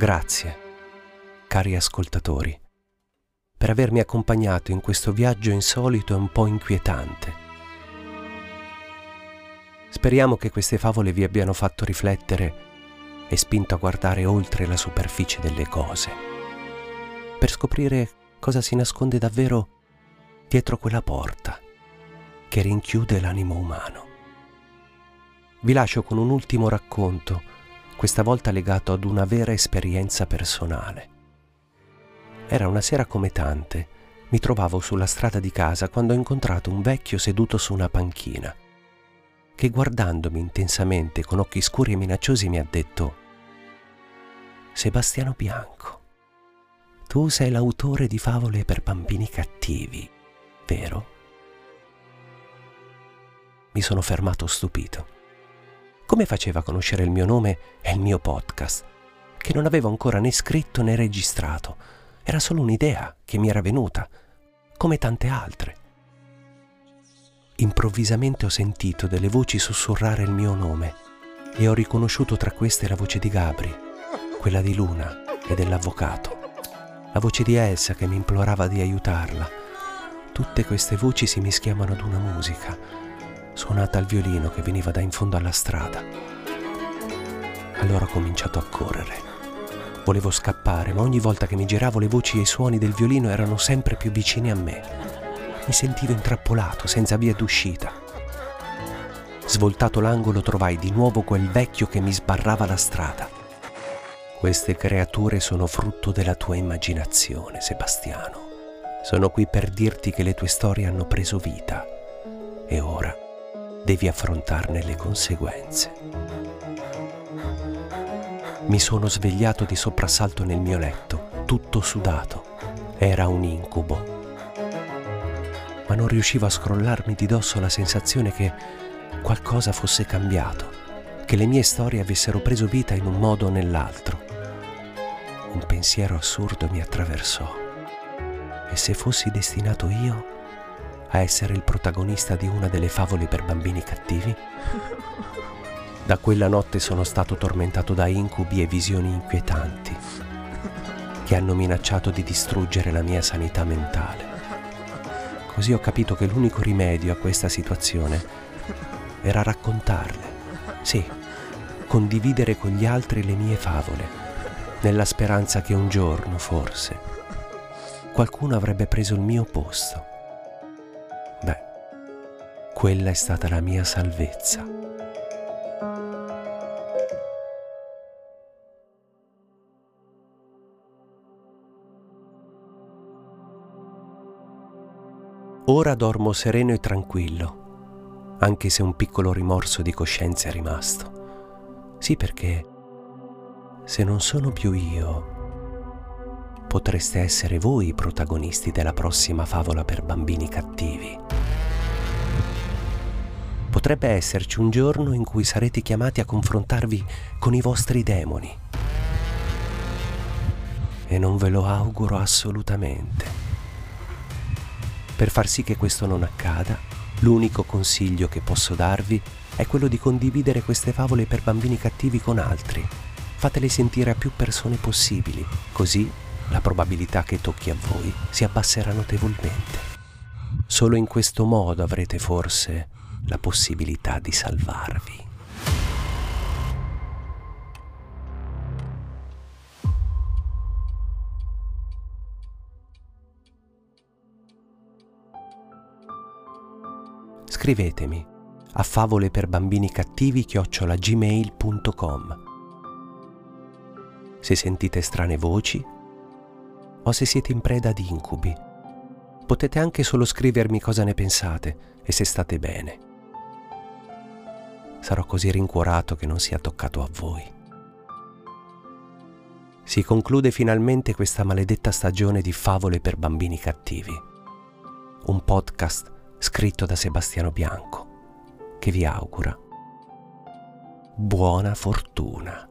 Grazie, cari ascoltatori, per avermi accompagnato in questo viaggio insolito e un po' inquietante. Speriamo che queste favole vi abbiano fatto riflettere e spinto a guardare oltre la superficie delle cose, per scoprire cosa si nasconde davvero dietro quella porta che rinchiude l'animo umano. Vi lascio con un ultimo racconto questa volta legato ad una vera esperienza personale. Era una sera come tante, mi trovavo sulla strada di casa quando ho incontrato un vecchio seduto su una panchina, che guardandomi intensamente con occhi scuri e minacciosi mi ha detto Sebastiano Bianco, tu sei l'autore di favole per bambini cattivi, vero? Mi sono fermato stupito come faceva a conoscere il mio nome e il mio podcast, che non avevo ancora né scritto né registrato. Era solo un'idea che mi era venuta, come tante altre. Improvvisamente ho sentito delle voci sussurrare il mio nome e ho riconosciuto tra queste la voce di Gabri, quella di Luna e dell'avvocato, la voce di Elsa che mi implorava di aiutarla. Tutte queste voci si mischiavano ad una musica suonata al violino che veniva da in fondo alla strada. Allora ho cominciato a correre. Volevo scappare, ma ogni volta che mi giravo le voci e i suoni del violino erano sempre più vicini a me. Mi sentivo intrappolato, senza via d'uscita. Svoltato l'angolo trovai di nuovo quel vecchio che mi sbarrava la strada. Queste creature sono frutto della tua immaginazione, Sebastiano. Sono qui per dirti che le tue storie hanno preso vita. E ora devi affrontarne le conseguenze. Mi sono svegliato di soprassalto nel mio letto, tutto sudato. Era un incubo. Ma non riuscivo a scrollarmi di dosso la sensazione che qualcosa fosse cambiato, che le mie storie avessero preso vita in un modo o nell'altro. Un pensiero assurdo mi attraversò. E se fossi destinato io a essere il protagonista di una delle favole per bambini cattivi? Da quella notte sono stato tormentato da incubi e visioni inquietanti che hanno minacciato di distruggere la mia sanità mentale. Così ho capito che l'unico rimedio a questa situazione era raccontarle. Sì, condividere con gli altri le mie favole, nella speranza che un giorno, forse, qualcuno avrebbe preso il mio posto quella è stata la mia salvezza. Ora dormo sereno e tranquillo, anche se un piccolo rimorso di coscienza è rimasto. Sì perché se non sono più io, potreste essere voi i protagonisti della prossima favola per bambini cattivi. Potrebbe esserci un giorno in cui sarete chiamati a confrontarvi con i vostri demoni. E non ve lo auguro assolutamente. Per far sì che questo non accada, l'unico consiglio che posso darvi è quello di condividere queste favole per bambini cattivi con altri. Fatele sentire a più persone possibili, così la probabilità che tocchi a voi si abbasserà notevolmente. Solo in questo modo avrete forse la possibilità di salvarvi. Scrivetemi a favole per bambini cattivi chiocciolagmail.com se sentite strane voci o se siete in preda di incubi. Potete anche solo scrivermi cosa ne pensate e se state bene sarò così rincuorato che non sia toccato a voi. Si conclude finalmente questa maledetta stagione di favole per bambini cattivi. Un podcast scritto da Sebastiano Bianco che vi augura buona fortuna.